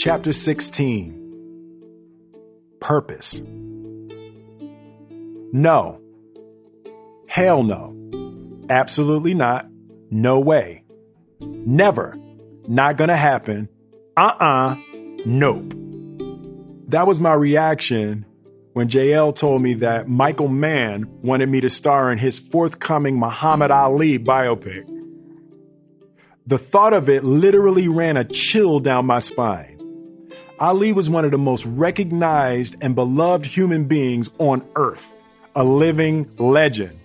Chapter 16 Purpose. No. Hell no. Absolutely not. No way. Never. Not gonna happen. Uh uh Nope. That was my reaction when JL told me that Michael Mann wanted me to star in his forthcoming Muhammad Ali biopic. The thought of it literally ran a chill down my spine. Ali was one of the most recognized and beloved human beings on earth, a living legend.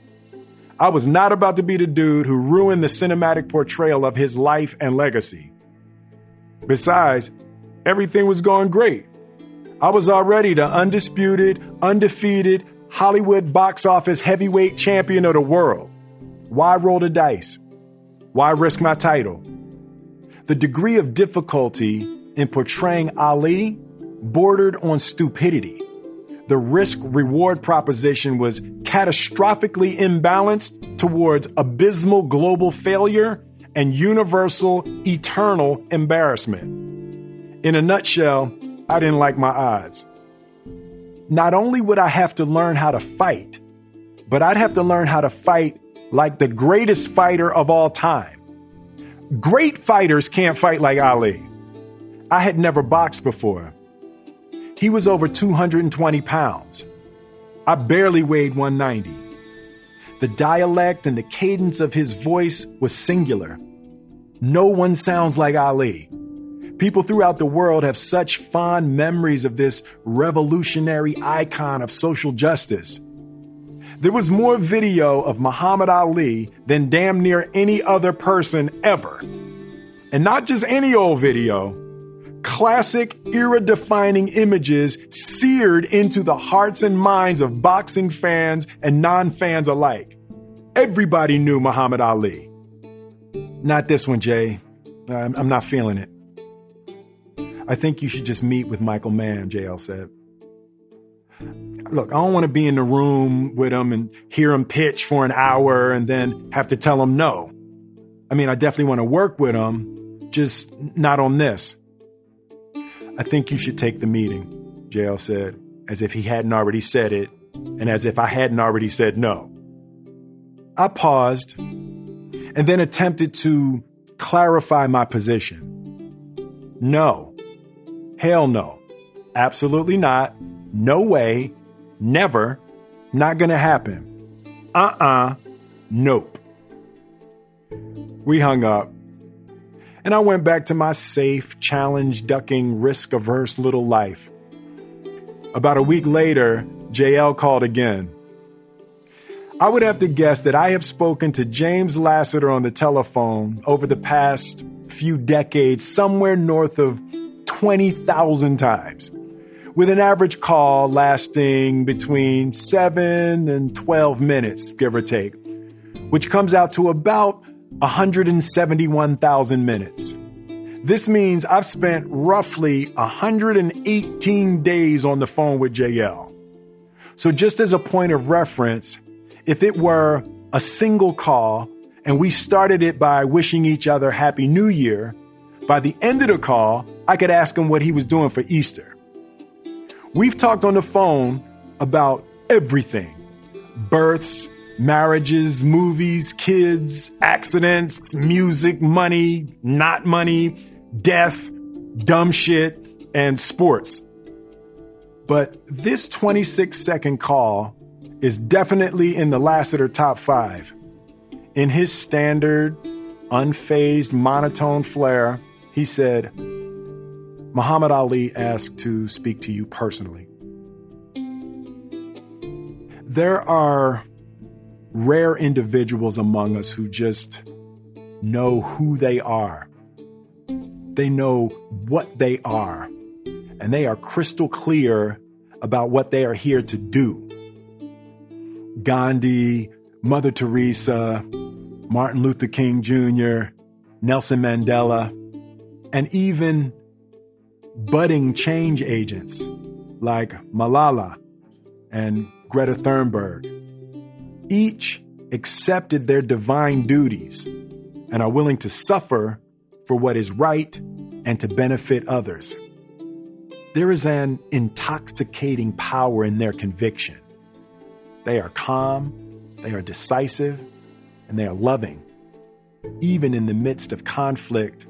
I was not about to be the dude who ruined the cinematic portrayal of his life and legacy. Besides, everything was going great. I was already the undisputed, undefeated Hollywood box office heavyweight champion of the world. Why roll the dice? Why risk my title? The degree of difficulty in portraying Ali bordered on stupidity. The risk reward proposition was catastrophically imbalanced towards abysmal global failure and universal, eternal embarrassment. In a nutshell, I didn't like my odds. Not only would I have to learn how to fight, but I'd have to learn how to fight like the greatest fighter of all time. Great fighters can't fight like Ali. I had never boxed before. He was over 220 pounds. I barely weighed 190. The dialect and the cadence of his voice was singular. No one sounds like Ali. People throughout the world have such fond memories of this revolutionary icon of social justice. There was more video of Muhammad Ali than damn near any other person ever. And not just any old video, classic era defining images seared into the hearts and minds of boxing fans and non fans alike. Everybody knew Muhammad Ali. Not this one, Jay. I'm, I'm not feeling it. I think you should just meet with Michael Mann, JL said. Look, I don't want to be in the room with him and hear him pitch for an hour and then have to tell him no. I mean, I definitely want to work with him, just not on this. I think you should take the meeting, JL said, as if he hadn't already said it and as if I hadn't already said no. I paused and then attempted to clarify my position. No. Hell no. Absolutely not. No way. Never. Not gonna happen. Uh uh-uh. uh. Nope. We hung up. And I went back to my safe, challenge ducking, risk averse little life. About a week later, JL called again. I would have to guess that I have spoken to James Lassiter on the telephone over the past few decades, somewhere north of 20,000 times, with an average call lasting between 7 and 12 minutes, give or take, which comes out to about 171,000 minutes. This means I've spent roughly 118 days on the phone with JL. So, just as a point of reference, if it were a single call and we started it by wishing each other Happy New Year, by the end of the call, I could ask him what he was doing for Easter. We've talked on the phone about everything births, marriages, movies, kids, accidents, music, money, not money, death, dumb shit, and sports. But this 26 second call is definitely in the Lassiter top five. In his standard, unfazed monotone flair, he said, Muhammad Ali asked to speak to you personally. There are rare individuals among us who just know who they are. They know what they are, and they are crystal clear about what they are here to do. Gandhi, Mother Teresa, Martin Luther King Jr., Nelson Mandela, and even budding change agents like Malala and Greta Thunberg. Each accepted their divine duties and are willing to suffer for what is right and to benefit others. There is an intoxicating power in their conviction. They are calm, they are decisive, and they are loving, even in the midst of conflict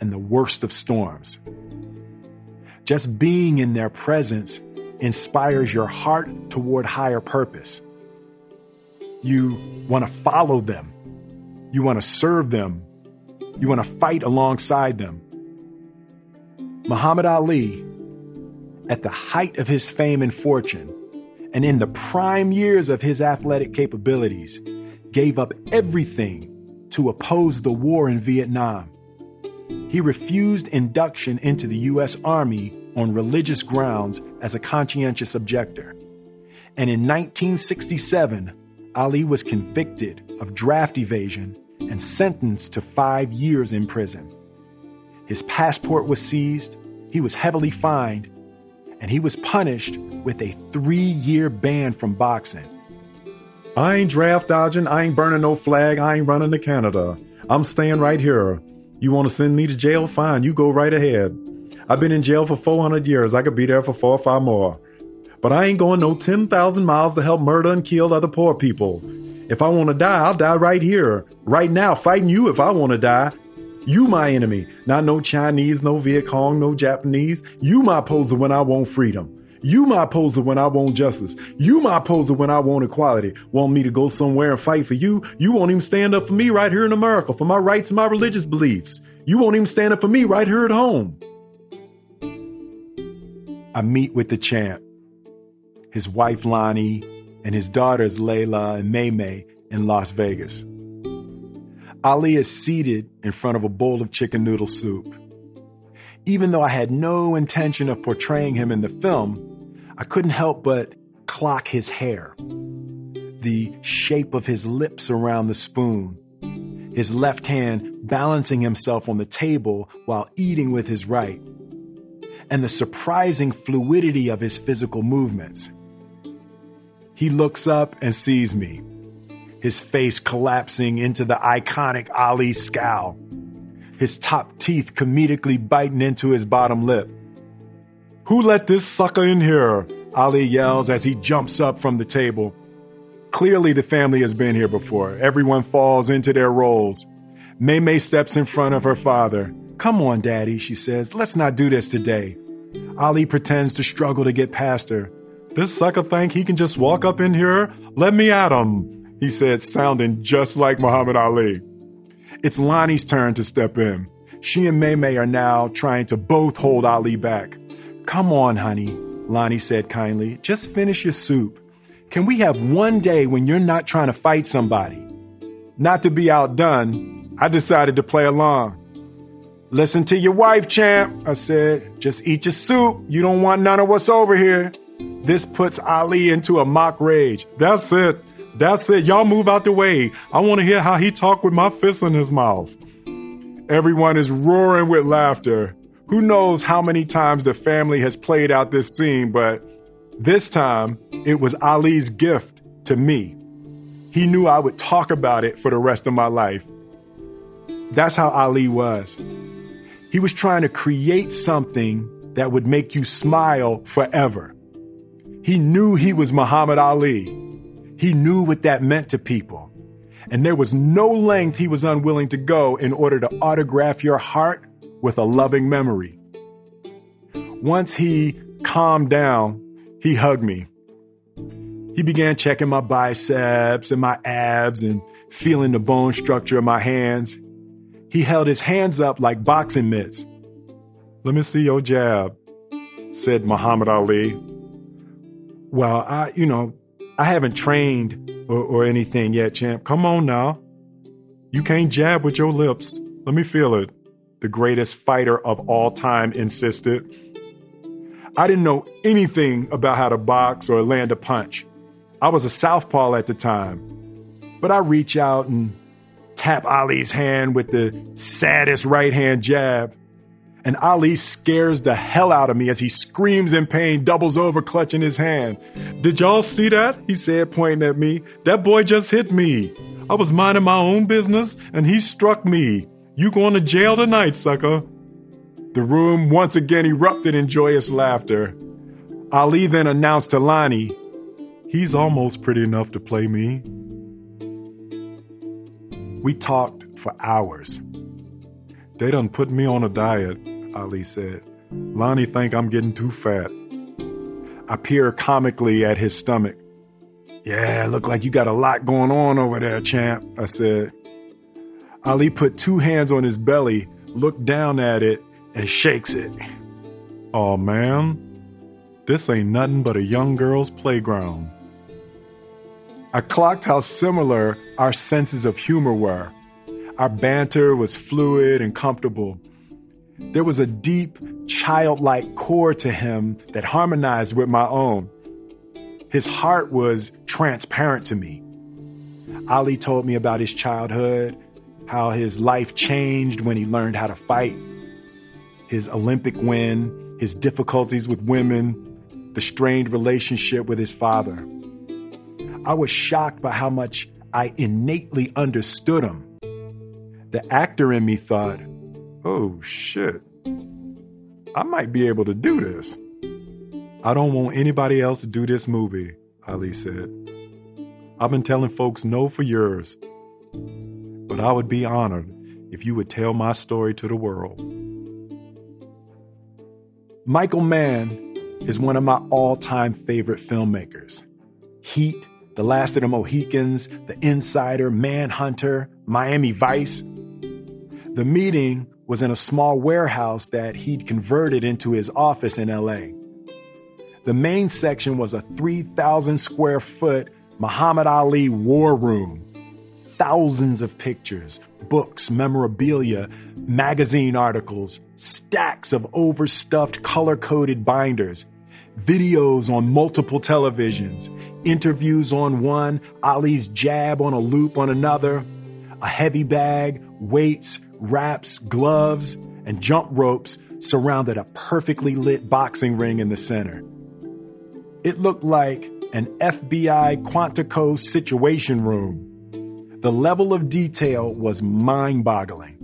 and the worst of storms. Just being in their presence inspires your heart toward higher purpose. You want to follow them. You want to serve them. You want to fight alongside them. Muhammad Ali, at the height of his fame and fortune, and in the prime years of his athletic capabilities, gave up everything to oppose the war in Vietnam. He refused induction into the U.S. Army on religious grounds as a conscientious objector. And in 1967, Ali was convicted of draft evasion and sentenced to five years in prison. His passport was seized, he was heavily fined, and he was punished with a three year ban from boxing. I ain't draft dodging, I ain't burning no flag, I ain't running to Canada. I'm staying right here. You want to send me to jail? Fine, you go right ahead. I've been in jail for 400 years. I could be there for four or five more. But I ain't going no 10,000 miles to help murder and kill other poor people. If I want to die, I'll die right here, right now, fighting you if I want to die. You my enemy, not no Chinese, no Viet Cong, no Japanese. You my poser when I want freedom. You my poser when I want justice. You my poser when I want equality. Want me to go somewhere and fight for you? You won't even stand up for me right here in America for my rights and my religious beliefs. You won't even stand up for me right here at home. I meet with the champ his wife Lonnie, and his daughters Laila and May May in Las Vegas. Ali is seated in front of a bowl of chicken noodle soup. Even though I had no intention of portraying him in the film, I couldn't help but clock his hair, the shape of his lips around the spoon, his left hand balancing himself on the table while eating with his right, and the surprising fluidity of his physical movements. He looks up and sees me, his face collapsing into the iconic Ali scowl, his top teeth comedically biting into his bottom lip. Who let this sucker in here? Ali yells as he jumps up from the table. Clearly, the family has been here before. Everyone falls into their roles. May May steps in front of her father. Come on, Daddy, she says. Let's not do this today. Ali pretends to struggle to get past her. This sucker think he can just walk up in here? Let me at him, he said, sounding just like Muhammad Ali. It's Lonnie's turn to step in. She and May May are now trying to both hold Ali back. Come on, honey, Lonnie said kindly. Just finish your soup. Can we have one day when you're not trying to fight somebody? Not to be outdone, I decided to play along. Listen to your wife, champ, I said. Just eat your soup. You don't want none of what's over here. This puts Ali into a mock rage. That's it. That's it. Y'all move out the way. I want to hear how he talked with my fist in his mouth. Everyone is roaring with laughter. Who knows how many times the family has played out this scene, but this time it was Ali's gift to me. He knew I would talk about it for the rest of my life. That's how Ali was. He was trying to create something that would make you smile forever. He knew he was Muhammad Ali. He knew what that meant to people. And there was no length he was unwilling to go in order to autograph your heart with a loving memory. Once he calmed down, he hugged me. He began checking my biceps and my abs and feeling the bone structure of my hands. He held his hands up like boxing mitts. Let me see your jab, said Muhammad Ali well, I, you know, I haven't trained or, or anything yet, champ. Come on now. You can't jab with your lips. Let me feel it. The greatest fighter of all time insisted. I didn't know anything about how to box or land a punch. I was a southpaw at the time. But I reach out and tap Ali's hand with the saddest right hand jab and Ali scares the hell out of me as he screams in pain, doubles over, clutching his hand. Did y'all see that? He said, pointing at me. That boy just hit me. I was minding my own business and he struck me. You going to jail tonight, sucker. The room once again erupted in joyous laughter. Ali then announced to Lonnie, He's almost pretty enough to play me. We talked for hours. They done put me on a diet, Ali said. Lonnie think I'm getting too fat. I peer comically at his stomach. Yeah, look like you got a lot going on over there, champ, I said. Ali put two hands on his belly, looked down at it, and shakes it. Oh man, this ain't nothing but a young girl's playground. I clocked how similar our senses of humor were. Our banter was fluid and comfortable. There was a deep, childlike core to him that harmonized with my own. His heart was transparent to me. Ali told me about his childhood, how his life changed when he learned how to fight, his Olympic win, his difficulties with women, the strained relationship with his father. I was shocked by how much I innately understood him. The actor in me thought, oh shit, I might be able to do this. I don't want anybody else to do this movie, Ali said. I've been telling folks no for years, but I would be honored if you would tell my story to the world. Michael Mann is one of my all time favorite filmmakers. Heat, The Last of the Mohicans, The Insider, Manhunter, Miami Vice. The meeting was in a small warehouse that he'd converted into his office in LA. The main section was a 3,000 square foot Muhammad Ali war room. Thousands of pictures, books, memorabilia, magazine articles, stacks of overstuffed color coded binders, videos on multiple televisions, interviews on one, Ali's jab on a loop on another, a heavy bag, weights, wraps, gloves, and jump ropes surrounded a perfectly lit boxing ring in the center. It looked like an FBI Quantico situation room. The level of detail was mind boggling.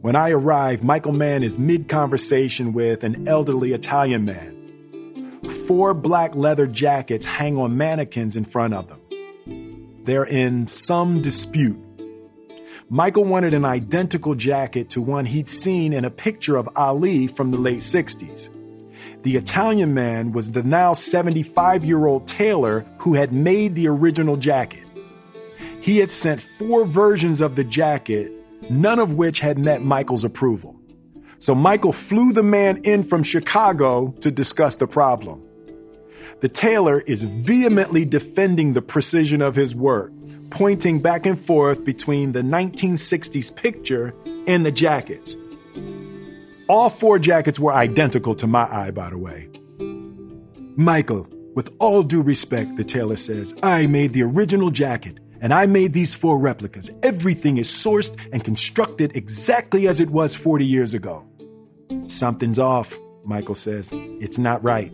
When I arrive, Michael Mann is mid conversation with an elderly Italian man. Four black leather jackets hang on mannequins in front of them. They're in some dispute. Michael wanted an identical jacket to one he'd seen in a picture of Ali from the late 60s. The Italian man was the now 75 year old tailor who had made the original jacket. He had sent four versions of the jacket, none of which had met Michael's approval. So Michael flew the man in from Chicago to discuss the problem. The tailor is vehemently defending the precision of his work, pointing back and forth between the 1960s picture and the jackets. All four jackets were identical to my eye, by the way. Michael, with all due respect, the tailor says, I made the original jacket and I made these four replicas. Everything is sourced and constructed exactly as it was 40 years ago. Something's off, Michael says. It's not right.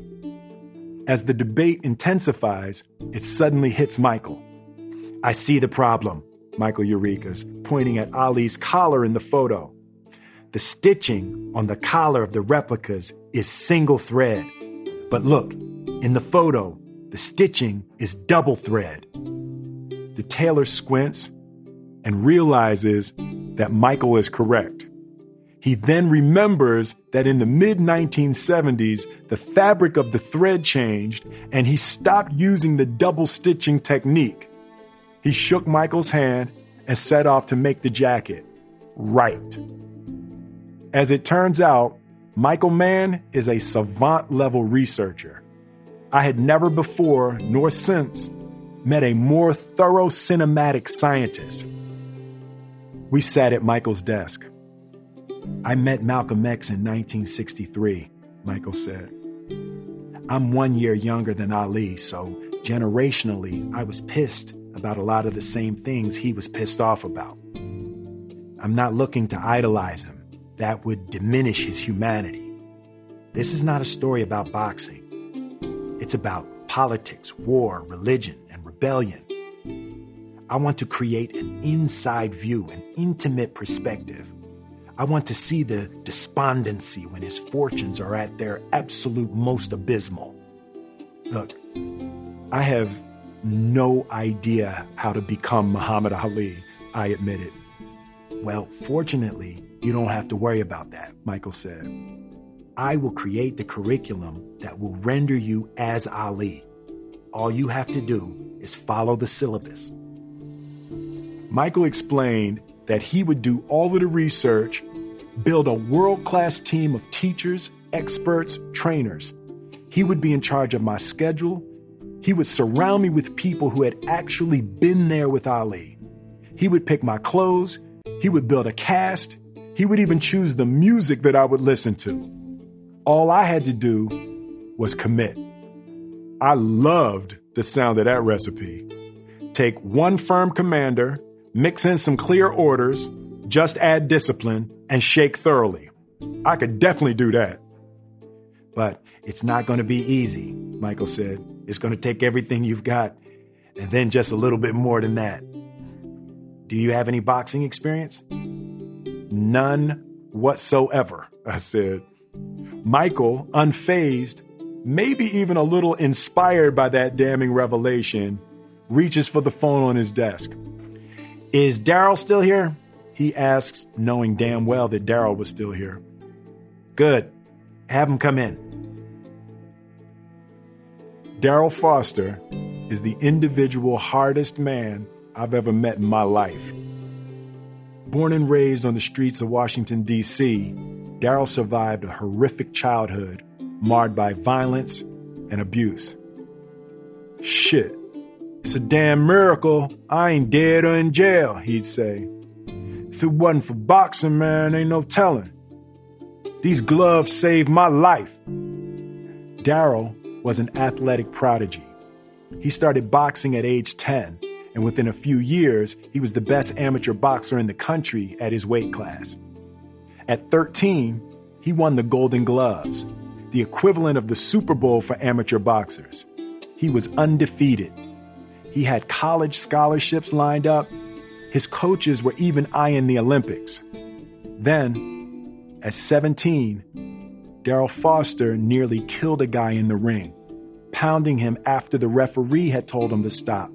As the debate intensifies, it suddenly hits Michael. I see the problem, Michael Eurekas, pointing at Ali's collar in the photo. The stitching on the collar of the replicas is single thread. But look, in the photo, the stitching is double thread. The tailor squints and realizes that Michael is correct. He then remembers that in the mid 1970s, the fabric of the thread changed and he stopped using the double stitching technique. He shook Michael's hand and set off to make the jacket. Right. As it turns out, Michael Mann is a savant level researcher. I had never before, nor since, met a more thorough cinematic scientist. We sat at Michael's desk. I met Malcolm X in 1963, Michael said. I'm one year younger than Ali, so generationally, I was pissed about a lot of the same things he was pissed off about. I'm not looking to idolize him that would diminish his humanity. This is not a story about boxing. It's about politics, war, religion, and rebellion. I want to create an inside view, an intimate perspective. I want to see the despondency when his fortunes are at their absolute most abysmal. Look, I have no idea how to become Muhammad Ali, I admitted. Well, fortunately, you don't have to worry about that, Michael said. I will create the curriculum that will render you as Ali. All you have to do is follow the syllabus. Michael explained that he would do all of the research, build a world class team of teachers, experts, trainers. He would be in charge of my schedule. He would surround me with people who had actually been there with Ali. He would pick my clothes. He would build a cast. He would even choose the music that I would listen to. All I had to do was commit. I loved the sound of that recipe. Take one firm commander, mix in some clear orders, just add discipline, and shake thoroughly. I could definitely do that. But it's not going to be easy, Michael said. It's going to take everything you've got and then just a little bit more than that. Do you have any boxing experience? None whatsoever, I said. Michael, unfazed, maybe even a little inspired by that damning revelation, reaches for the phone on his desk. Is Daryl still here? He asks, knowing damn well that Daryl was still here. Good. Have him come in. Daryl Foster is the individual hardest man I've ever met in my life. Born and raised on the streets of Washington, D.C., Daryl survived a horrific childhood marred by violence and abuse. Shit, it's a damn miracle I ain't dead or in jail, he'd say. If it wasn't for boxing, man, ain't no telling. These gloves saved my life. Daryl was an athletic prodigy. He started boxing at age 10, and within a few years, he was the best amateur boxer in the country at his weight class. At 13, he won the Golden Gloves, the equivalent of the Super Bowl for amateur boxers. He was undefeated. He had college scholarships lined up. His coaches were even eyeing the Olympics. Then, at 17, Daryl Foster nearly killed a guy in the ring, pounding him after the referee had told him to stop.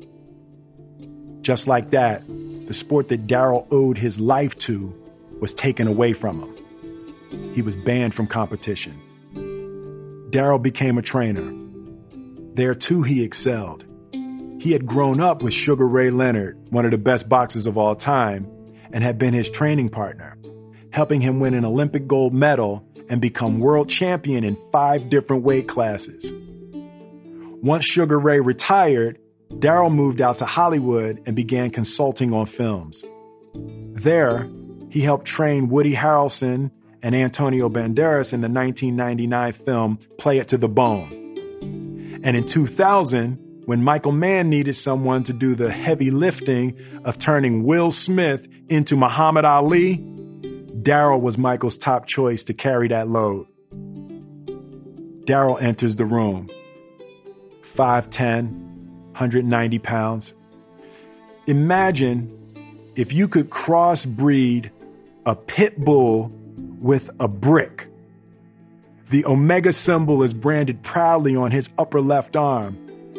Just like that, the sport that Daryl owed his life to was taken away from him. He was banned from competition. Daryl became a trainer. There too he excelled. He had grown up with Sugar Ray Leonard, one of the best boxers of all time, and had been his training partner, helping him win an Olympic gold medal and become world champion in five different weight classes. Once Sugar Ray retired, Daryl moved out to Hollywood and began consulting on films. There, he helped train Woody Harrelson and Antonio Banderas in the 1999 film Play It to the Bone. And in 2000, when Michael Mann needed someone to do the heavy lifting of turning Will Smith into Muhammad Ali, Daryl was Michael's top choice to carry that load. Daryl enters the room. 5'10, 190 pounds. Imagine if you could crossbreed a pit bull with a brick. The Omega symbol is branded proudly on his upper left arm.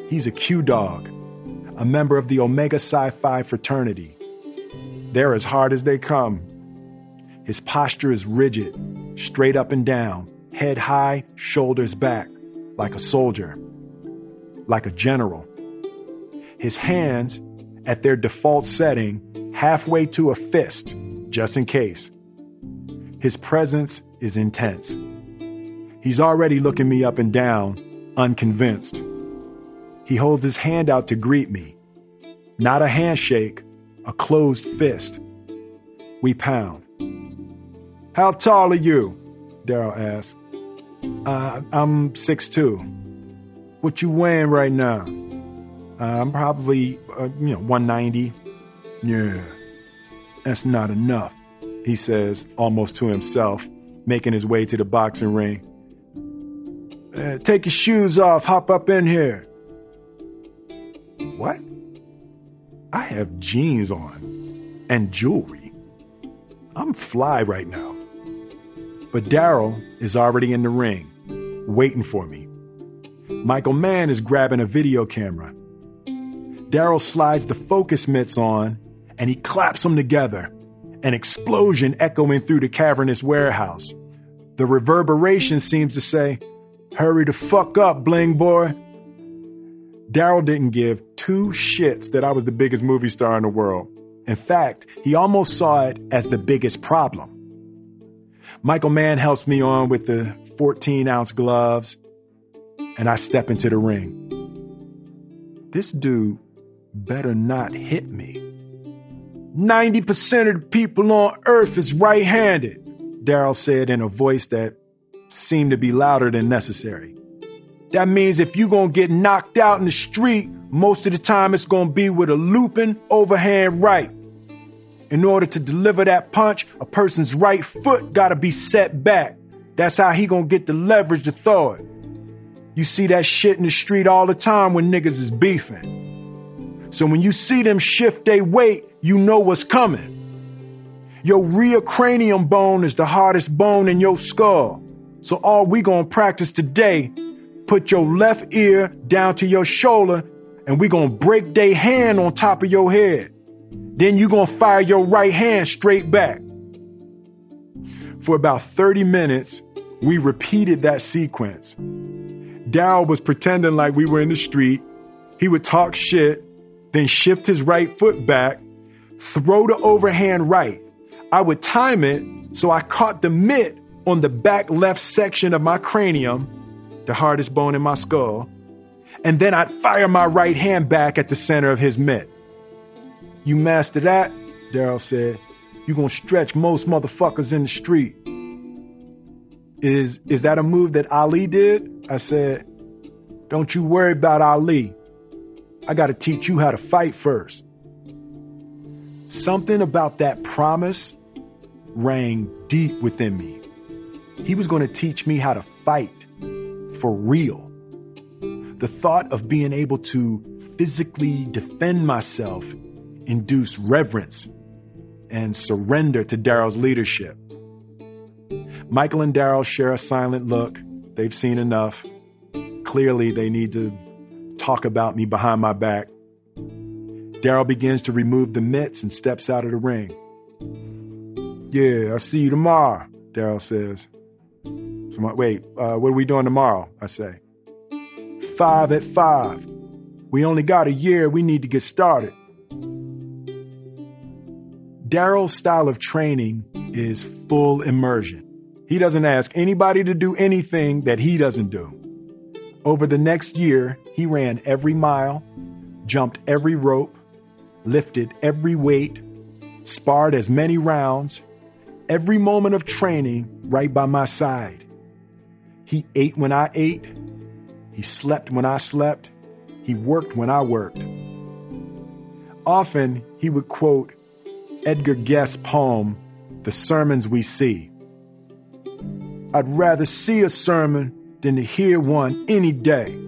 He's a Q Dog, a member of the Omega Psi Phi fraternity. They're as hard as they come. His posture is rigid, straight up and down, head high, shoulders back, like a soldier, like a general. His hands, at their default setting, halfway to a fist, just in case. His presence is intense. He's already looking me up and down, unconvinced. He holds his hand out to greet me. Not a handshake, a closed fist. We pound. How tall are you? Daryl asks. Uh, I'm 6'2. What you weighing right now? Uh, I'm probably, uh, you know, 190. Yeah, that's not enough he says, almost to himself, making his way to the boxing ring. Uh, take your shoes off, hop up in here. What? I have jeans on and jewelry. I'm fly right now. But Daryl is already in the ring, waiting for me. Michael Mann is grabbing a video camera. Daryl slides the focus mitts on and he claps them together, an explosion echoing through the cavernous warehouse. The reverberation seems to say, Hurry the fuck up, bling boy. Daryl didn't give two shits that I was the biggest movie star in the world. In fact, he almost saw it as the biggest problem. Michael Mann helps me on with the 14 ounce gloves, and I step into the ring. This dude better not hit me. 90% of the people on earth is right handed, Daryl said in a voice that seemed to be louder than necessary. That means if you're gonna get knocked out in the street, most of the time it's gonna be with a looping overhand right. In order to deliver that punch, a person's right foot gotta be set back. That's how he gonna get the leverage to throw it. You see that shit in the street all the time when niggas is beefing. So when you see them shift their weight, you know what's coming. Your rear cranium bone is the hardest bone in your skull. So all we gonna practice today, put your left ear down to your shoulder and we gonna break their hand on top of your head. Then you're gonna fire your right hand straight back. For about 30 minutes, we repeated that sequence. Daryl was pretending like we were in the street. He would talk shit, then shift his right foot back, throw the overhand right. I would time it so I caught the mitt on the back left section of my cranium, the hardest bone in my skull, and then I'd fire my right hand back at the center of his mitt. You master that, Daryl said, you gonna stretch most motherfuckers in the street. Is is that a move that Ali did? I said, Don't you worry about Ali. I gotta teach you how to fight first. Something about that promise rang deep within me. He was going to teach me how to fight for real. The thought of being able to physically defend myself induced reverence and surrender to Daryl's leadership. Michael and Daryl share a silent look. They've seen enough. Clearly, they need to talk about me behind my back. Daryl begins to remove the mitts and steps out of the ring. Yeah, I'll see you tomorrow, Daryl says. Wait, uh, what are we doing tomorrow? I say. Five at five. We only got a year. We need to get started. Daryl's style of training is full immersion. He doesn't ask anybody to do anything that he doesn't do. Over the next year, he ran every mile, jumped every rope, lifted every weight, sparred as many rounds, every moment of training right by my side. He ate when I ate, he slept when I slept, he worked when I worked. Often he would quote Edgar Guest's poem, The Sermons We See. I'd rather see a sermon than to hear one any day.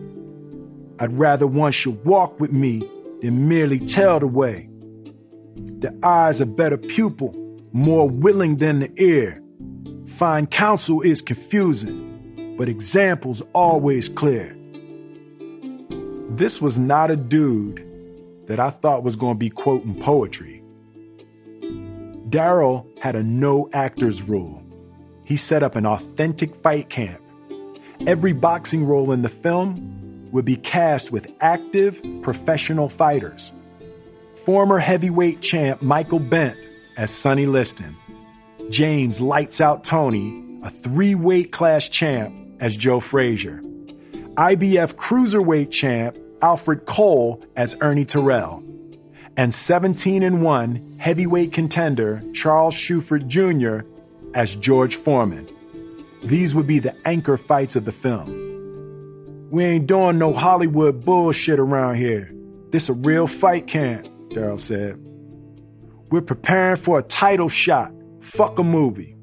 I'd rather one should walk with me than merely tell the way. The eye's a better pupil, more willing than the ear. Fine counsel is confusing, but example's always clear. This was not a dude that I thought was going to be quoting poetry. Daryl had a no actors rule. He set up an authentic fight camp. Every boxing role in the film would be cast with active professional fighters. Former heavyweight champ Michael Bentt as Sonny Liston, James Lights Out Toney, a three weight class champ as Joe Frazier, IBF cruiserweight champ Alfred Cole as Ernie Terrell, and 17 and 1 heavyweight contender Charles Shufford Jr. as George Foreman. These would be the anchor fights of the film. We ain't doing no Hollywood bullshit around here. This a real fight camp, Daryl said. We're preparing for a title shot. Fuck a movie.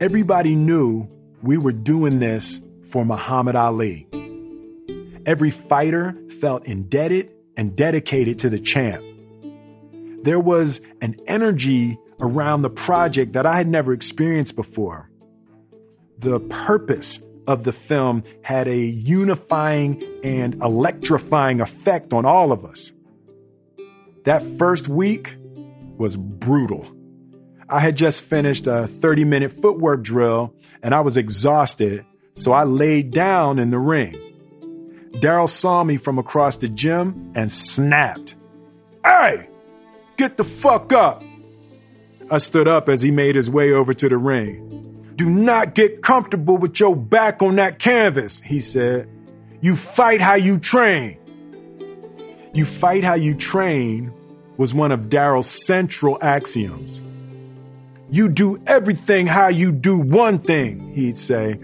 Everybody knew we were doing this for Muhammad Ali. Every fighter felt indebted and dedicated to the champ. There was an energy around the project that I had never experienced before. the purpose of the film had a unifying and electrifying effect on all of us. That first week was brutal. I had just finished a 30 minute footwork drill and I was exhausted, so I laid down in the ring. Daryl saw me from across the gym and snapped. Hey, get the fuck up. I stood up as he made his way over to the ring. Do not get comfortable with your back on that canvas, he said. You fight how you train. You fight how you train was one of Daryl's central axioms. You do everything how you do one thing, he'd say.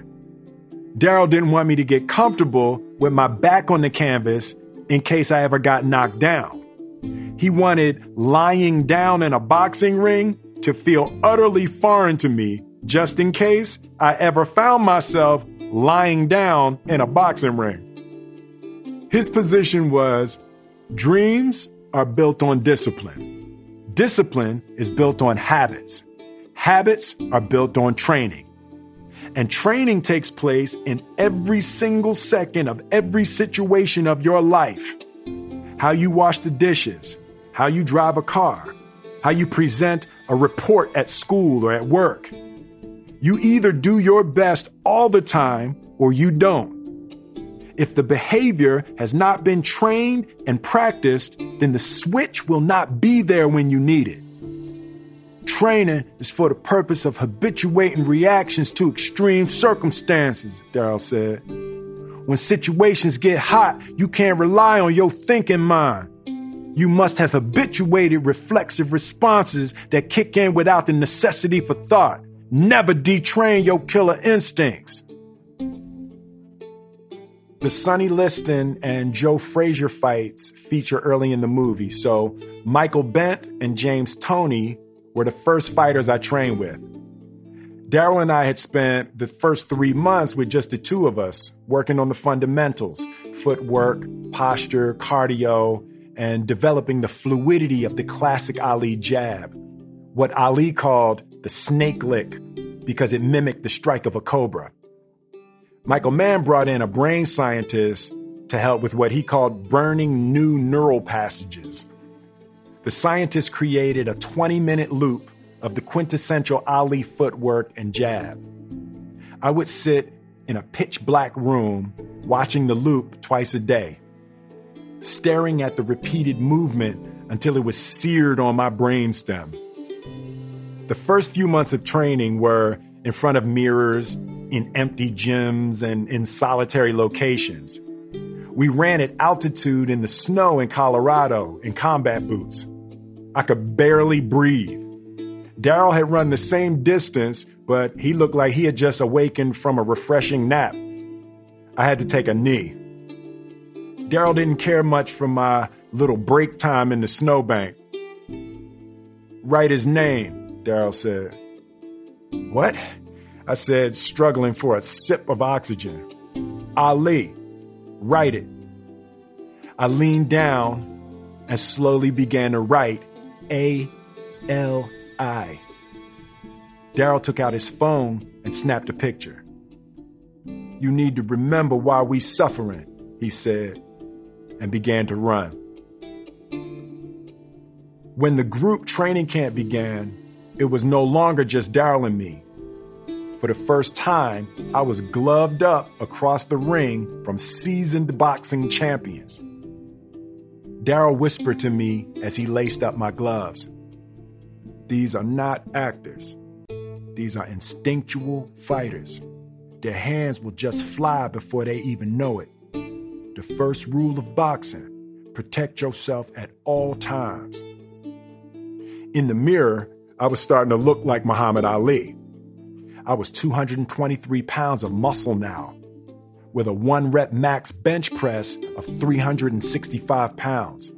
Daryl didn't want me to get comfortable with my back on the canvas in case I ever got knocked down. He wanted lying down in a boxing ring to feel utterly foreign to me just in case I ever found myself lying down in a boxing ring. His position was dreams are built on discipline. Discipline is built on habits. Habits are built on training. And training takes place in every single second of every situation of your life. How you wash the dishes, how you drive a car, how you present a report at school or at work, you either do your best all the time or you don't. If the behavior has not been trained and practiced, then the switch will not be there when you need it. Training is for the purpose of habituating reactions to extreme circumstances, Daryl said. When situations get hot, you can't rely on your thinking mind. You must have habituated reflexive responses that kick in without the necessity for thought. Never detrain your killer instincts. The Sonny Liston and Joe Frazier fights feature early in the movie, so Michael Bentt and James Toney were the first fighters I trained with. Daryl and I had spent the first three months with just the two of us, working on the fundamentals footwork, posture, cardio, and developing the fluidity of the classic Ali jab, what Ali called the snake lick because it mimicked the strike of a cobra. Michael Mann brought in a brain scientist to help with what he called burning new neural passages. The scientists created a 20 minute loop of the quintessential Ali footwork and jab. I would sit in a pitch black room watching the loop twice a day, staring at the repeated movement until it was seared on my brainstem. The first few months of training were in front of mirrors, in empty gyms, and in solitary locations. We ran at altitude in the snow in Colorado in combat boots. I could barely breathe. Daryl had run the same distance, but he looked like he had just awakened from a refreshing nap. I had to take a knee. Daryl didn't care much for my little break time in the snowbank. Write his name, Daryl said. What? I said, struggling for a sip of oxygen. Ali, write it. I leaned down and slowly began to write A L I. Daryl took out his phone and snapped a picture. You need to remember why we suffering, he said, and began to run. When the group training camp began, it was no longer just Daryl and me. For the first time, I was gloved up across the ring from seasoned boxing champions. Daryl whispered to me mm-hmm. as he laced up my gloves These are not actors, these are instinctual fighters. Their hands will just mm-hmm. fly before they even know it. The first rule of boxing protect yourself at all times. In the mirror, I was starting to look like Muhammad Ali. I was 223 pounds of muscle now, with a one rep max bench press of 365 pounds.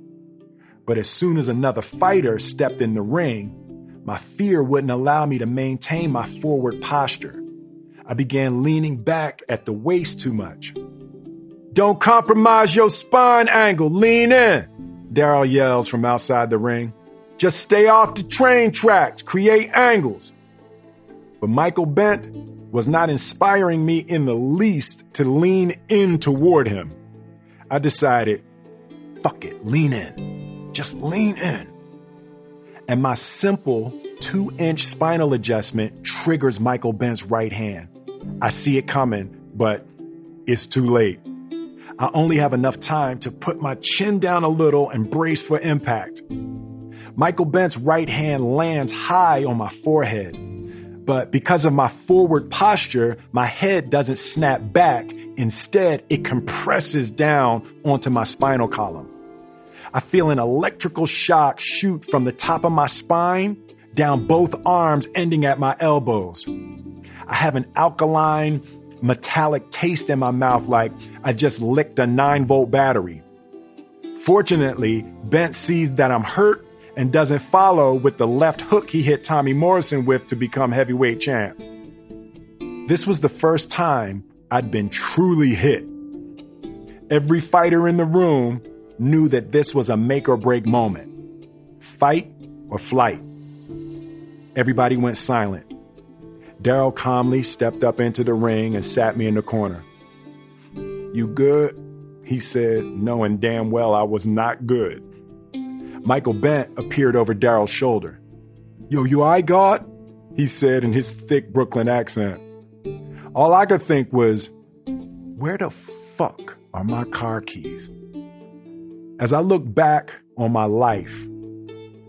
But as soon as another fighter stepped in the ring, my fear wouldn't allow me to maintain my forward posture. I began leaning back at the waist too much. Don't compromise your spine angle, lean in, Daryl yells from outside the ring. Just stay off the train tracks, create angles. But Michael Bentt, was not inspiring me in the least to lean in toward him. I decided, fuck it, lean in. Just lean in. And my simple two inch spinal adjustment triggers Michael Bentt's right hand. I see it coming, but it's too late. I only have enough time to put my chin down a little and brace for impact. Michael Bentt's right hand lands high on my forehead. But because of my forward posture, my head doesn't snap back. Instead, it compresses down onto my spinal column. I feel an electrical shock shoot from the top of my spine down both arms, ending at my elbows. I have an alkaline, metallic taste in my mouth like I just licked a 9 volt battery. Fortunately, Bentt sees that I'm hurt and doesn't follow with the left hook he hit Tommy Morrison with to become heavyweight champ. This was the first time I'd been truly hit. Every fighter in the room knew that this was a make or break moment fight or flight. Everybody went silent. Daryl calmly stepped up into the ring and sat me in the corner. You good? He said, knowing damn well I was not good. Michael Bentt appeared over Daryl's shoulder. Yo, you I God? He said in his thick Brooklyn accent. All I could think was, where the fuck are my car keys? As I look back on my life,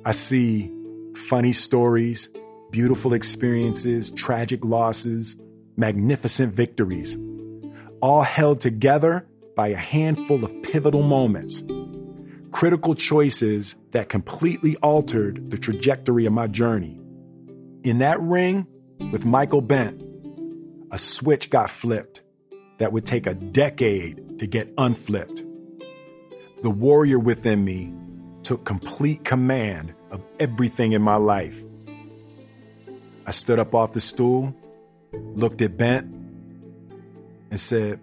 I see funny stories, beautiful experiences, tragic losses, magnificent victories, all held together by a handful of pivotal moments, critical choices that completely altered the trajectory of my journey. In that ring with Michael Bentt, a switch got flipped that would take a decade to get unflipped. The warrior within me took complete command of everything in my life I stood up off the stool, looked at Bentt, and said,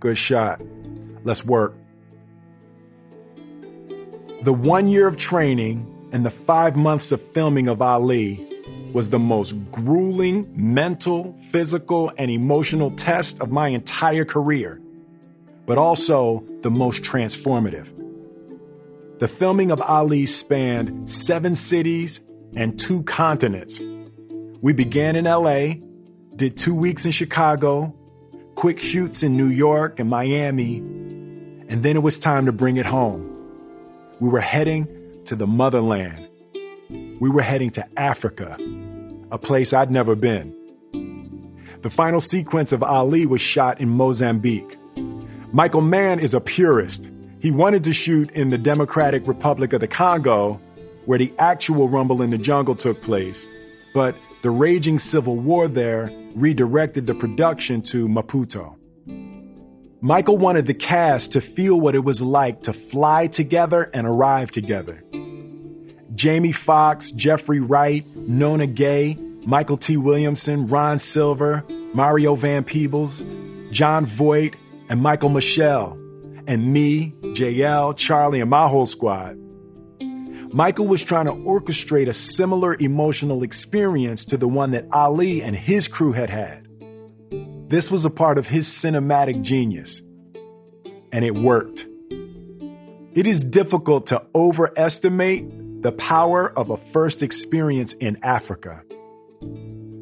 Good shot. Let's work. The one year of training and the five months of filming of Ali was the most grueling mental, physical, and emotional test of my entire career, but also the most transformative. The filming of Ali spanned seven cities and two continents we began in LA, did two weeks in Chicago, quick shoots in New York and Miami, and then it was time to bring it home. We were heading to the motherland. We were heading to Africa, a place I'd never been. The final sequence of Ali was shot in Mozambique. Michael Mann is a purist. He wanted to shoot in the Democratic Republic of the Congo, where the actual Rumble in the Jungle took place, but the raging civil war there redirected the production to Maputo. Michael wanted the cast to feel what it was like to fly together and arrive together. Jamie Foxx, Jeffrey Wright, Nona Gaye, Mykelti Williamson, Ron Silver, Mario Van Peebles, Jon Voight, and Michael Michele, and me, JL, Charlie, and my whole squad. Michael was trying to orchestrate a similar emotional experience to the one that Ali and his crew had had. This was a part of his cinematic genius, and it worked. It is difficult to overestimate the power of a first experience in Africa.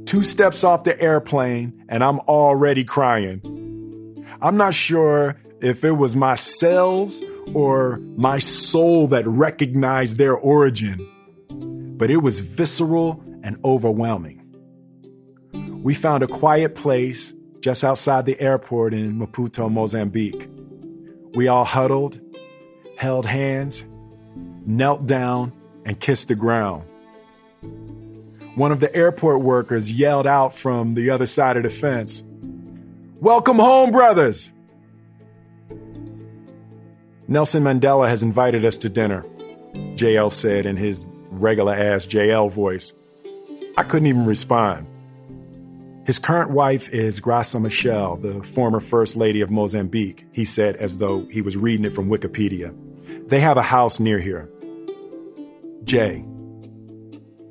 Two steps off the airplane, and I'm already crying. I'm not sure if it was my cells or my soul that recognized their origin, but it was visceral and overwhelming. We found a quiet place just outside the airport in Maputo, Mozambique. We all huddled, held hands, knelt down, and kissed the ground. One of the airport workers yelled out from the other side of the fence, Welcome home, brothers! Nelson Mandela has invited us to dinner, JL said in his regular ass JL voice. I couldn't even respond. His current wife is Graça Machel, the former First Lady of Mozambique, he said as though he was reading it from Wikipedia. They have a house near here. Jay,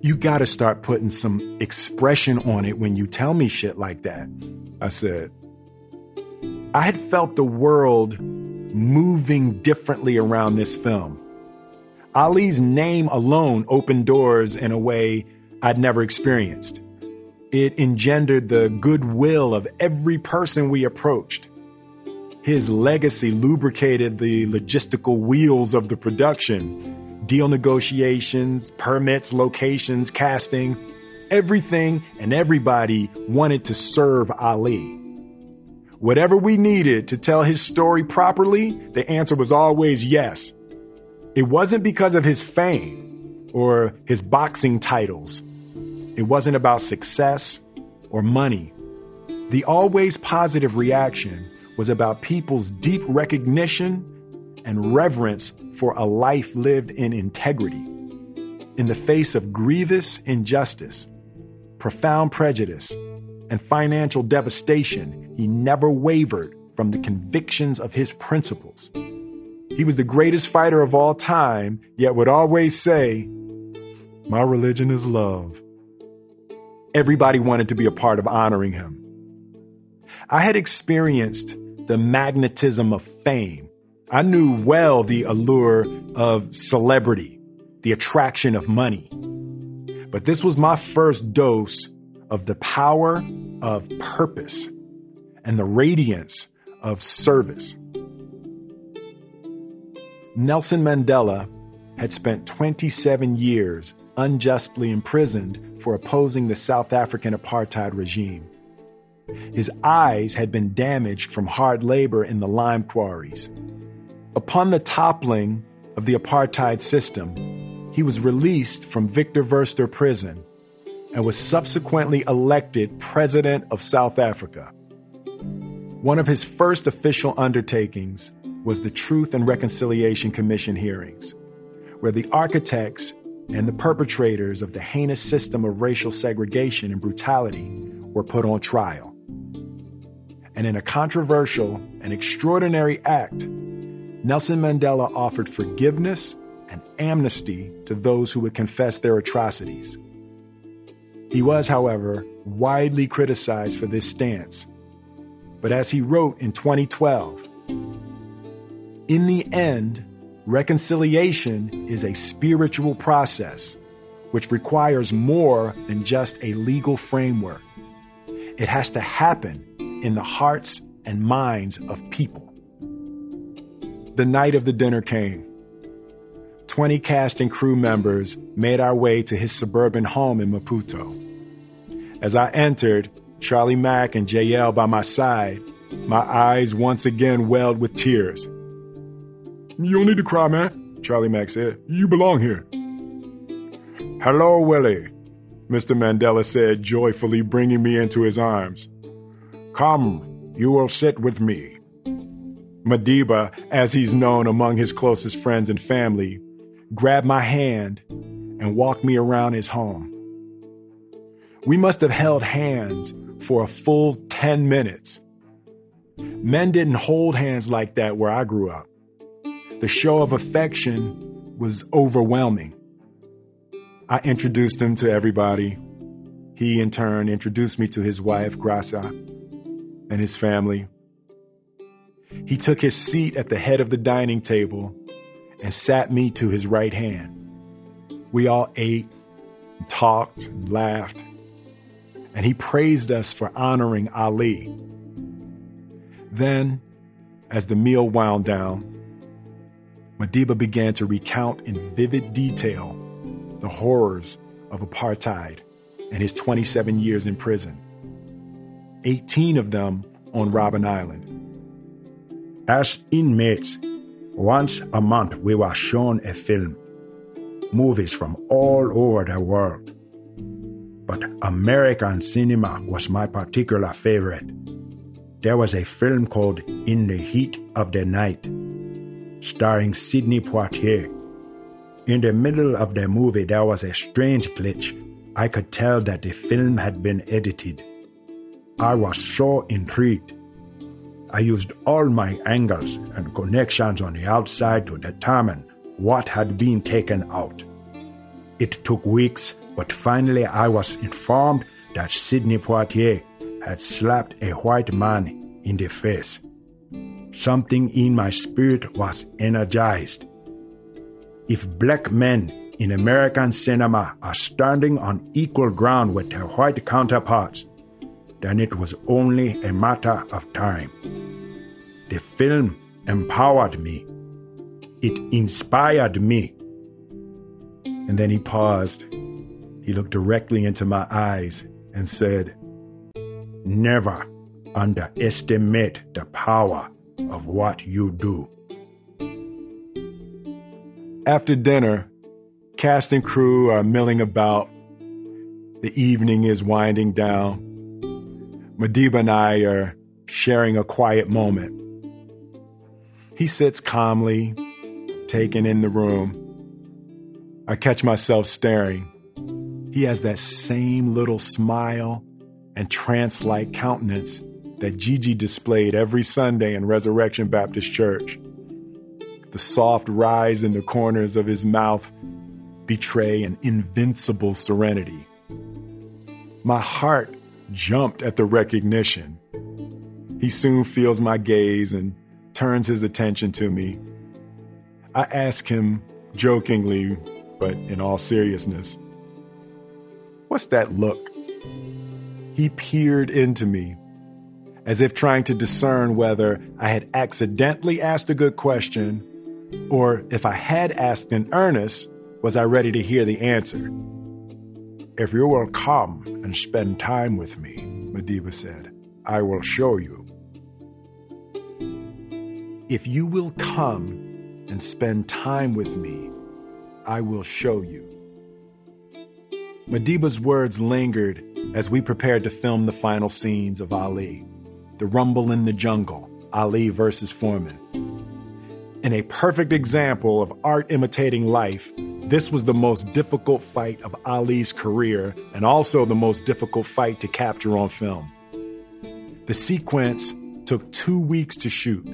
You gotta start putting some expression on it when you tell me shit like that, I said. I had felt the world moving differently around this film. Ali's name alone opened doors in a way I'd never experienced. It engendered the goodwill of every person we approached. His legacy lubricated the logistical wheels of the production deal negotiations, permits, locations, casting. Everything and everybody wanted to serve Ali. Whatever we needed to tell his story properly, the answer was always yes. It wasn't because of his fame or his boxing titles. It wasn't about success or money. The always positive reaction was about people's deep recognition and reverence for a life lived in integrity. In the face of grievous injustice, profound prejudice, and financial devastation, he never wavered from the convictions of his principles. He was the greatest fighter of all time, yet would always say, My religion is love. Everybody wanted to be a part of honoring him. I had experienced the magnetism of fame. I knew well the allure of celebrity, the attraction of money. But this was my first dose of the power of purpose and the radiance of service. Nelson Mandela had spent 27 years unjustly imprisoned for opposing the South African apartheid regime. His eyes had been damaged from hard labor in the lime quarries. Upon the toppling of the apartheid system, he was released from Victor Verster prison and was subsequently elected President of South Africa. One of his first official undertakings was the Truth and Reconciliation Commission hearings, where the architects and the perpetrators of the heinous system of racial segregation and brutality were put on trial and in a controversial and extraordinary act, Nelson Mandela offered forgiveness and amnesty to those who would confess their atrocities. He was, however, widely criticized for this stance. But as he wrote in 2012, in the end, reconciliation is a spiritual process which requires more than just a legal framework. It has to happen in the hearts and minds of people. The night of the dinner came. 20 cast and crew members made our way to his suburban home in Maputo. As I entered, Charlie Mack and JL by my side, my eyes once again welled with tears. You don't need to cry, man, Charlie Mack said. You belong here. Hello, Willie, Mr. Mandela said, joyfully bringing me into his arms. Come, you will sit with me. Madiba, as he's known among his closest friends and family, grabbed my hand and walked me around his home. We must have held hands for a full 10 minutes. Men didn't hold hands like that where I grew up. The show of affection was overwhelming. I introduced him to everybody. He, in turn, introduced me to his wife, Graça and his family. He took his seat at the head of the dining table and sat me to his right hand. We all ate, and talked, and laughed, and he praised us for honoring Ali. Then, as the meal wound down, Madiba began to recount in vivid detail the horrors of apartheid and his 27 years in prison. 18 of them on Robben Island. As inmates, once a month we were shown a film, movies from all over the world. But American cinema was my particular favorite. There was a film called In the Heat of the Night, starring Sidney Poitier. In the middle of the movie, there was a strange glitch. I could tell that the film had been edited. I was so intrigued. I used all my angles and connections on the outside to determine what had been taken out. It took weeks But finally, I was informed that Sidney Poitier had slapped a white man in the face. Something in my spirit was energized. If black men in American cinema are standing on equal ground with their white counterparts, then it was only a matter of time. The film empowered me. It inspired me. And then he paused. He looked directly into my eyes and said, Never underestimate the power of what you do. After dinner, cast and crew are milling about. The evening is winding down. Madiba and I are sharing a quiet moment. He sits calmly, taken in the room. I catch myself staring. He has that same little smile and trance like countenance that Gigi displayed every Sunday in Resurrection Baptist Church. The soft rise in the corners of his mouth betray an invincible serenity. My heart jumped at the recognition. He soon feels my gaze and turns his attention to me. I ask him jokingly, but in all seriousness, What's that look? He peered into me, as if trying to discern whether I had accidentally asked a good question, or if I had asked in earnest, was I ready to hear the answer? If you will come and spend time with me, Madiba said, I will show you. If you will come and spend time with me, I will show you. Madiba's words lingered as we prepared to film the final scenes of Ali, the rumble in the jungle, Ali versus Foreman. In a perfect example of art imitating life, this was the most difficult fight of Ali's career and also the most difficult fight to capture on film. The sequence took two weeks to shoot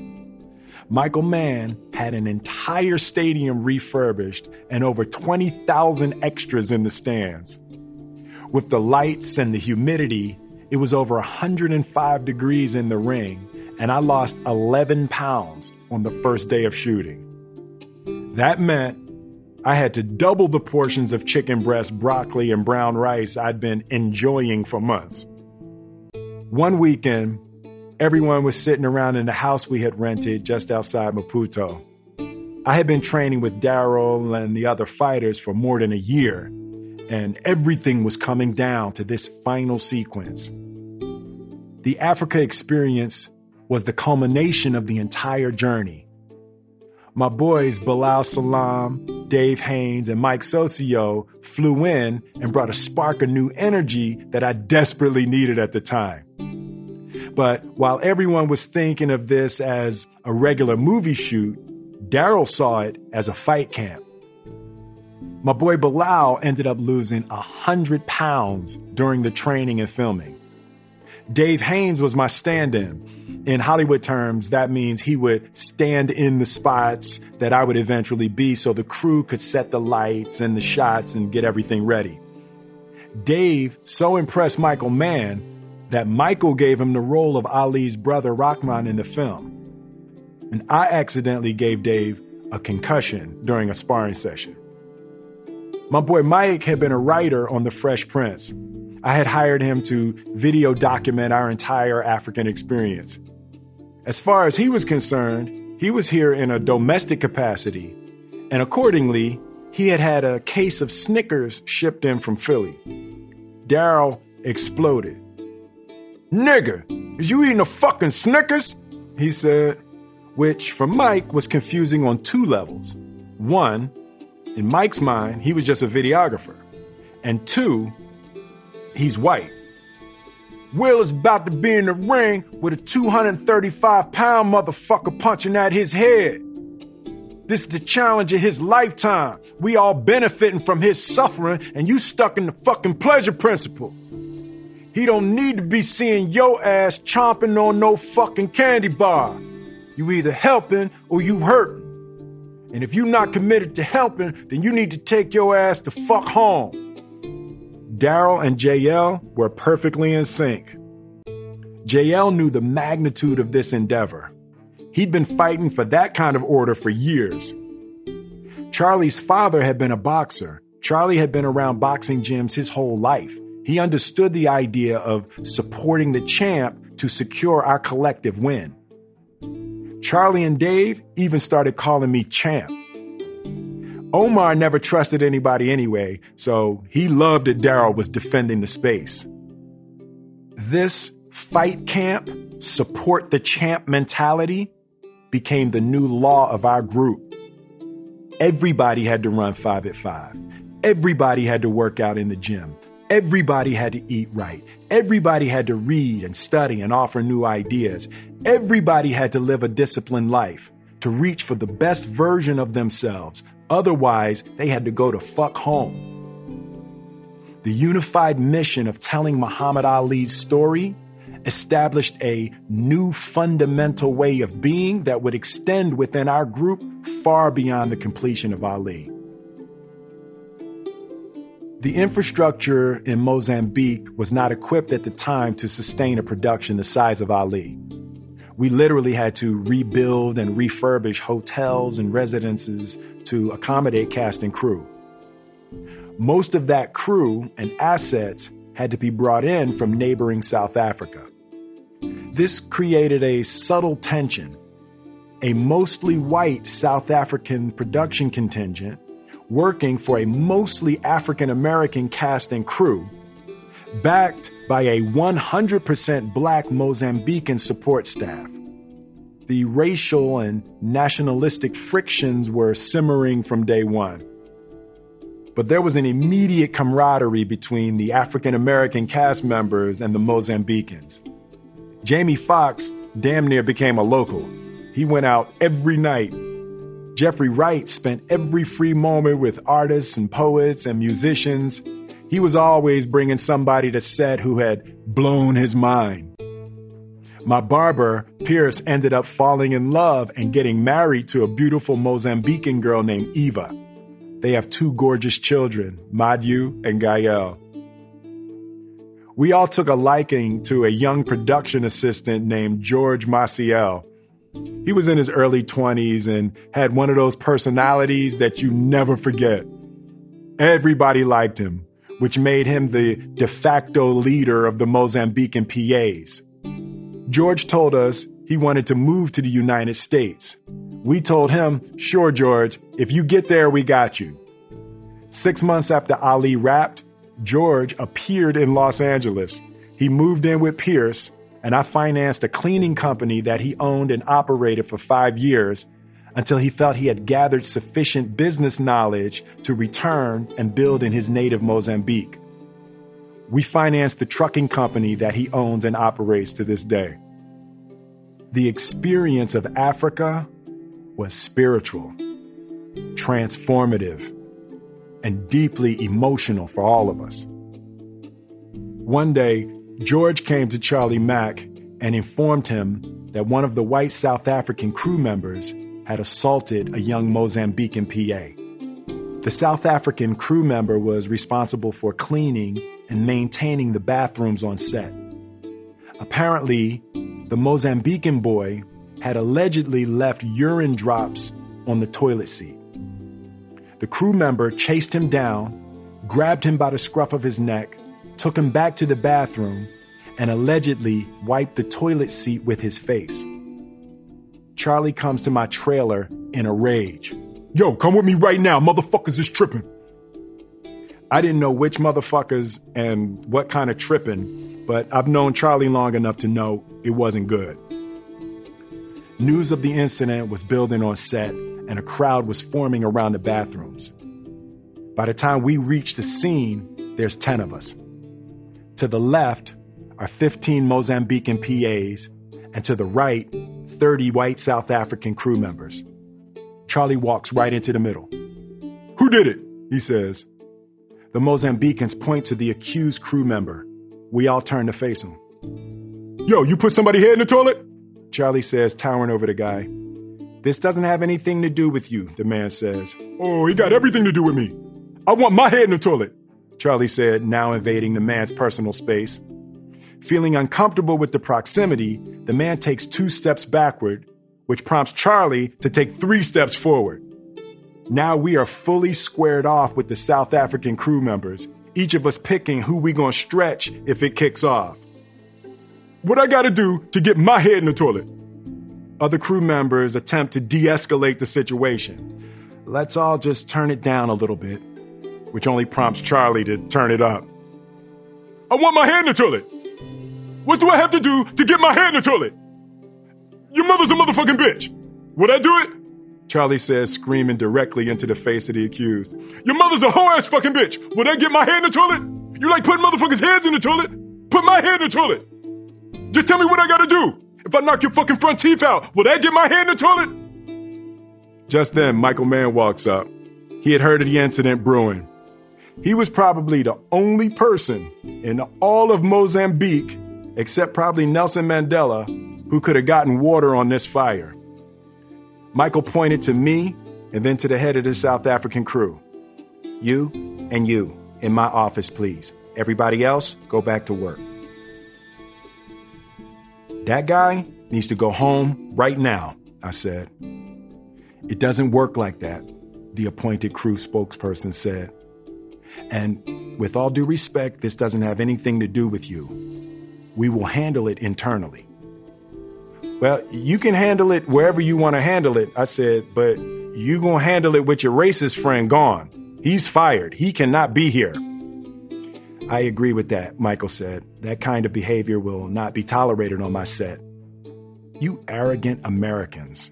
Michael Mann had an entire stadium refurbished and over 20,000 extras in the stands. With the lights and the humidity, it was over 105 degrees in the ring, and I lost 11 pounds on the first day of shooting. That meant I had to double the portions of chicken breast, broccoli, and brown rice I'd been enjoying for months. One weekend, Everyone was sitting around in the house we had rented just outside Maputo. I had been training with Daryl and the other fighters for more than a year, and everything was coming down to this final sequence. The Africa experience was the culmination of the entire journey. My boys Bilal Salam, Dave Haynes, and Mike Soccio flew in and brought a spark of new energy that I desperately needed at the time. But while everyone was thinking of this as a regular movie shoot, Daryl saw it as a fight camp. My boy Bilal ended up losing a hundred pounds during the training and filming. Dave Haynes was my stand-in. In Hollywood terms, that means he would stand in the spots that I would eventually be so the crew could set the lights and the shots and get everything ready. Dave so impressed Michael Mann that Michael gave him the role of Ali's brother Rahman in the film. And I accidentally gave Dave a concussion during a sparring session. My boy Mike had been a writer on The Fresh Prince. I had hired him to video document our entire African experience. As far as he was concerned, he was here in a domestic capacity, and accordingly, he had had a case of Snickers shipped in from Philly. Daryl exploded. Nigger, is you eating a fucking Snickers? He said, which for Mike was confusing on two levels. One, in Mike's mind, he was just a videographer. And two, he's white. Will is about to be in the ring with a 235 pound motherfucker punching at his head. This is the challenge of his lifetime. We all benefiting from his suffering, and you stuck in the fucking pleasure principle. He don't need to be seeing your ass chomping on no fucking candy bar. You either helping or you hurting. And if you're not committed to helping, then you need to take your ass to fuck home. Daryl and JL were perfectly in sync. JL knew the magnitude of this endeavor. He'd been fighting for that kind of order for years. Charlie's father had been a boxer. Charlie had been around boxing gyms his whole life. He understood the idea of supporting the champ to secure our collective win. Charlie and Dave even started calling me champ. Omar never trusted anybody anyway, so he loved that Daryl was defending the space. This fight camp, support the champ mentality became the new law of our group. Everybody had to run five at five. Everybody had to work out in the gym. Everybody had to eat right. Everybody had to read and study and offer new ideas. Everybody had to live a disciplined life to reach for the best version of themselves. Otherwise, they had to go to fuck home. The unified mission of telling Muhammad Ali's story established a new fundamental way of being that would extend within our group far beyond the completion of Ali. The infrastructure in Mozambique was not equipped at the time to sustain a production the size of Ali. We literally had to rebuild and refurbish hotels and residences to accommodate cast and crew. Most of that crew and assets had to be brought in from neighboring South Africa. This created a subtle tension. A mostly white South African production contingent working for a mostly African American cast and crew, backed by a 100% black Mozambican support staff. The racial and nationalistic frictions were simmering from day one. But there was an immediate camaraderie between the African American cast members and the Mozambicans. Jamie Foxx damn near became a local. He went out every night Jeffrey Wright spent every free moment with artists and poets and musicians. He was always bringing somebody to set who had blown his mind. My barber, Pierce, ended up falling in love and getting married to a beautiful Mozambican girl named Eva. They have two gorgeous children, Madhu and Gael. We all took a liking to a young production assistant named George Maciel. He was in his early 20s and had one of those personalities that you never forget. Everybody liked him, which made him the de facto leader of the Mozambican PAs. George told us he wanted to move to the United States. We told him, sure, George, if you get there, we got you. Six months after Ali wrapped, George appeared in Los Angeles. He moved in with Pierce and I financed a cleaning company that he owned and operated for five years until he felt he had gathered sufficient business knowledge to return and build in his native Mozambique. We financed the trucking company that he owns and operates to this day. The experience of Africa was spiritual, transformative, and deeply emotional for all of us. One day, George came to Charlie Mack and informed him that one of the white South African crew members had assaulted a young Mozambican PA. The South African crew member was responsible for cleaning and maintaining the bathrooms on set. Apparently, the Mozambican boy had allegedly left urine drops on the toilet seat. The crew member chased him down, grabbed him by the scruff of his neck, took him back to the bathroom, and allegedly wiped the toilet seat with his face. Charlie comes to my trailer in a rage. Yo, come with me right now. Motherfuckers is tripping. I didn't know which motherfuckers and what kind of tripping, but I've known Charlie long enough to know it wasn't good. News of the incident was building on set, and a crowd was forming around the bathrooms. By the time we reach the scene, there's 10 of us. To the left are 15 Mozambican PAs, and to the right, 30 white South African crew members. Charlie walks right into the middle. Who did it? He says. The Mozambicans point to the accused crew member. We all turn to face him. Yo, you put somebody head in the toilet? Charlie says, towering over the guy. This doesn't have anything to do with you, the man says. Oh, he got everything to do with me. I want my head in the toilet. Charlie said, now invading the man's personal space. Feeling uncomfortable with the proximity, the man takes two steps backward, which prompts Charlie to take three steps forward. Now we are fully squared off with the South African crew members, each of us picking who we gonna stretch if it kicks off. What I gotta do to get my head in the toilet? Other crew members attempt to de escalate the situation. Let's all just turn it down a little bit, which only prompts Charlie to turn it up. I want my head in the toilet! What do I have to do to get my head in the toilet? Your mother's a motherfucking bitch! Would I do it? Charlie says, screaming directly into the face of the accused. Your mother's a hoe ass fucking bitch! Would I get my head in the toilet? You like putting motherfuckers' heads in the toilet? Put my head in the toilet! Just tell me what I gotta do! If I knock your fucking front teeth out, will that get my head in the toilet? Just then, Michael Mann walks up. He had heard of the incident brewing. He was probably the only person in all of Mozambique, except probably Nelson Mandela, who could have gotten water on this fire. Michael pointed to me and then to the head of the South African crew. You and you in my office, please. Everybody else, go back to work. That guy needs to go home right now, I said. It doesn't work like that, the appointed crew spokesperson said. And with all due respect, this doesn't have anything to do with you. We will handle it internally. Well, you can handle it wherever you want to handle it, I said, but you gonna handle it with your racist friend gone. He's fired. He cannot be here. I agree with that, Michael said. That kind of behavior will not be tolerated on my set. You arrogant Americans.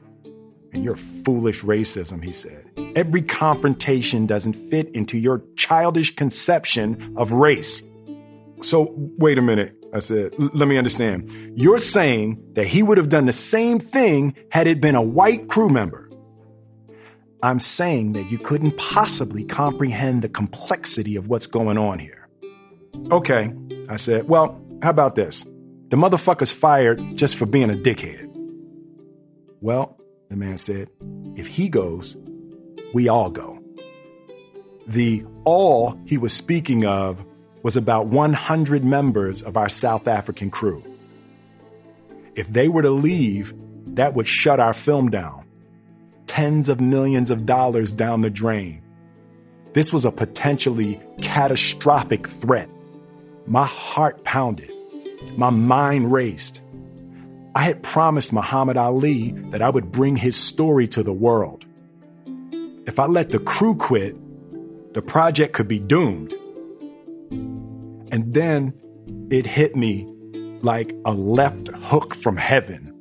And your foolish racism, he said. Every confrontation doesn't fit into your childish conception of race. So, wait a minute, I said. Let me understand. You're saying that he would have done the same thing had it been a white crew member. I'm saying that you couldn't possibly comprehend the complexity of what's going on here. Okay, I said. Well, how about this? The motherfucker's fired just for being a dickhead. Well, the man said, if he goes, we all go. The all he was speaking of was about 100 members of our South African crew. If they were to leave, that would shut our film down. Tens of millions of dollars down the drain. This was a potentially catastrophic threat. My heart pounded. My mind raced. I had promised Muhammad Ali that I would bring his story to the world. If I let the crew quit, the project could be doomed. And then it hit me like a left hook from heaven.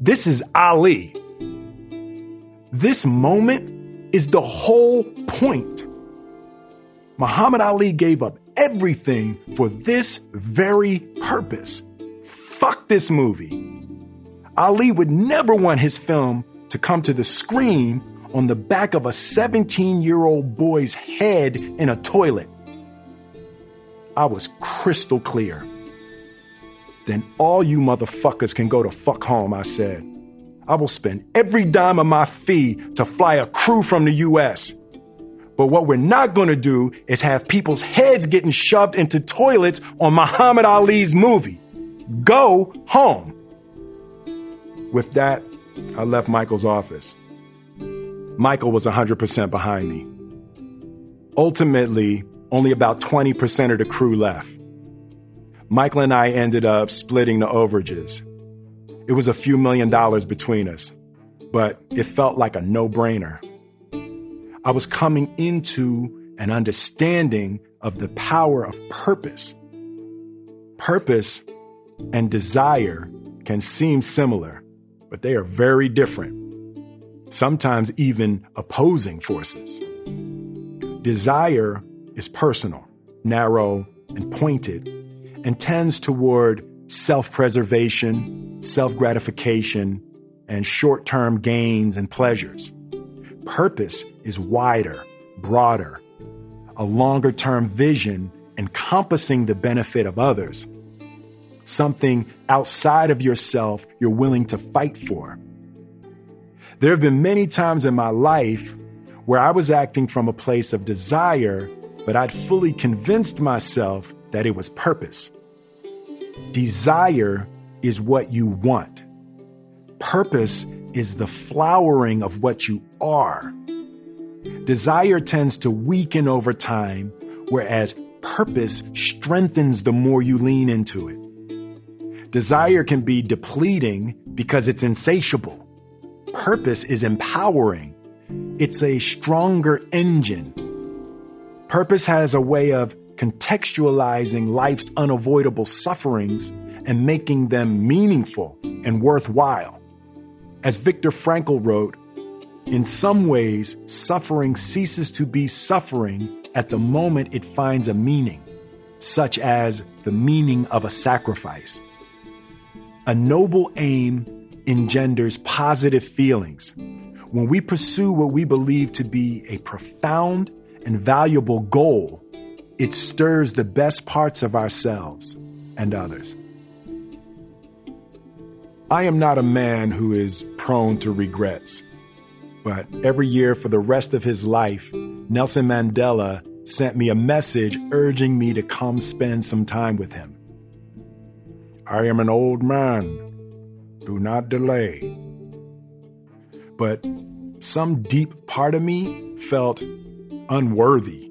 This is Ali. This moment is the whole point. Muhammad Ali gave up everything for this very purpose. Fuck this movie. Ali would never want his film to come to the screen on the back of a 17 year old boy's head in a toilet. I was crystal clear. Then all you motherfuckers can go to fuck home, I said. I will spend every dime of my fee to fly a crew from the US. But what we're not gonna do is have people's heads getting shoved into toilets on Muhammad Ali's movie. Go home. With that, I left Michael's office. Michael was 100% behind me. Ultimately, only about 20% of the crew left. Michael and I ended up splitting the overages. It was a few million dollars between us, but it felt like a no brainer. I was coming into an understanding of the power of purpose. Purpose and desire can seem similar, but they are very different, sometimes even opposing forces. Desire is personal, narrow, and pointed, and tends toward self preservation, self gratification, and short term gains and pleasures. Purpose is wider, broader, a longer term vision encompassing the benefit of others something outside of yourself you're willing to fight for. There have been many times in my life where I was acting from a place of desire but I'd fully convinced myself that it was purpose. Desire is what you want. Purpose is the flowering of what you are. Desire tends to weaken over time, whereas purpose strengthens the more you lean into it. Desire can be depleting because it's insatiable. Purpose is empowering. It's a stronger engine. Purpose has a way of contextualizing life's unavoidable sufferings and making them meaningful and worthwhile. As Viktor Frankl wrote, in some ways, suffering ceases to be suffering at the moment it finds a meaning, such as the meaning of a sacrifice. A noble aim engenders positive feelings. When we pursue what we believe to be a profound and valuable goal, it stirs the best parts of ourselves and others. I am not a man who is prone to regrets, but every year for the rest of his life, Nelson Mandela sent me a message urging me to come spend some time with him. I am an old man. Do not delay. But some deep part of me felt unworthy.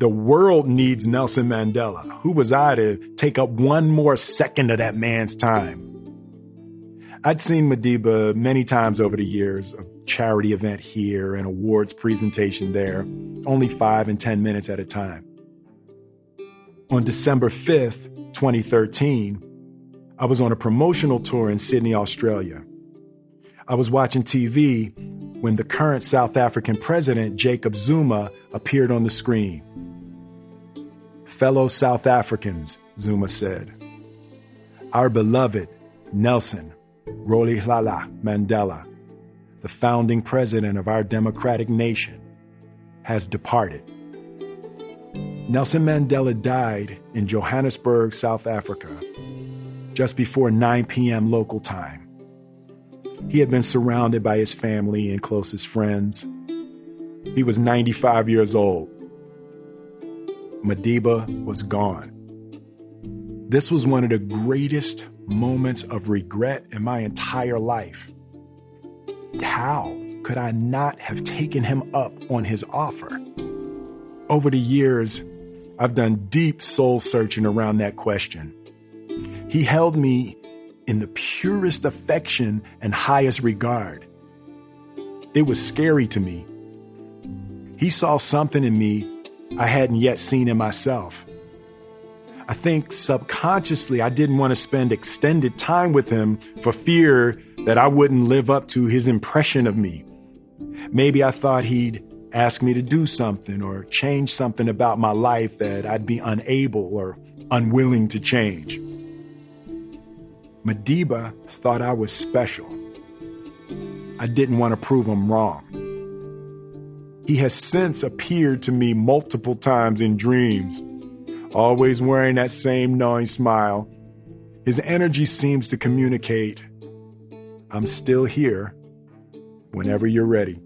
The world needs Nelson Mandela. Who was I to take up one more second of that man's time? I'd seen Madiba many times over the years, a charity event here, an awards presentation there, only five and 10 minutes at a time. On December 5th, 2013, I was on a promotional tour in Sydney, Australia. I was watching TV when the current South African president, Jacob Zuma, appeared on the screen. Fellow South Africans, Zuma said, our beloved Nelson Rolihlahla Mandela, the founding president of our democratic nation, has departed. Nelson Mandela died in Johannesburg, South Africa, just before 9 p.m. local time. He had been surrounded by his family and closest friends. He was 95 years old. Madiba was gone. This was one of the greatest moments of regret in my entire life. How could I not have taken him up on his offer? Over the years, I've done deep soul searching around that question. He held me in the purest affection and highest regard. It was scary to me. He saw something in me I hadn't yet seen in myself. I think subconsciously I didn't want to spend extended time with him for fear that I wouldn't live up to his impression of me. Maybe I thought he'd ask me to do something or change something about my life that I'd be unable or unwilling to change. Madiba thought I was special. I didn't want to prove him wrong. He has since appeared to me multiple times in dreams always wearing that same knowing smile. His energy seems to communicate, I'm still here whenever you're ready.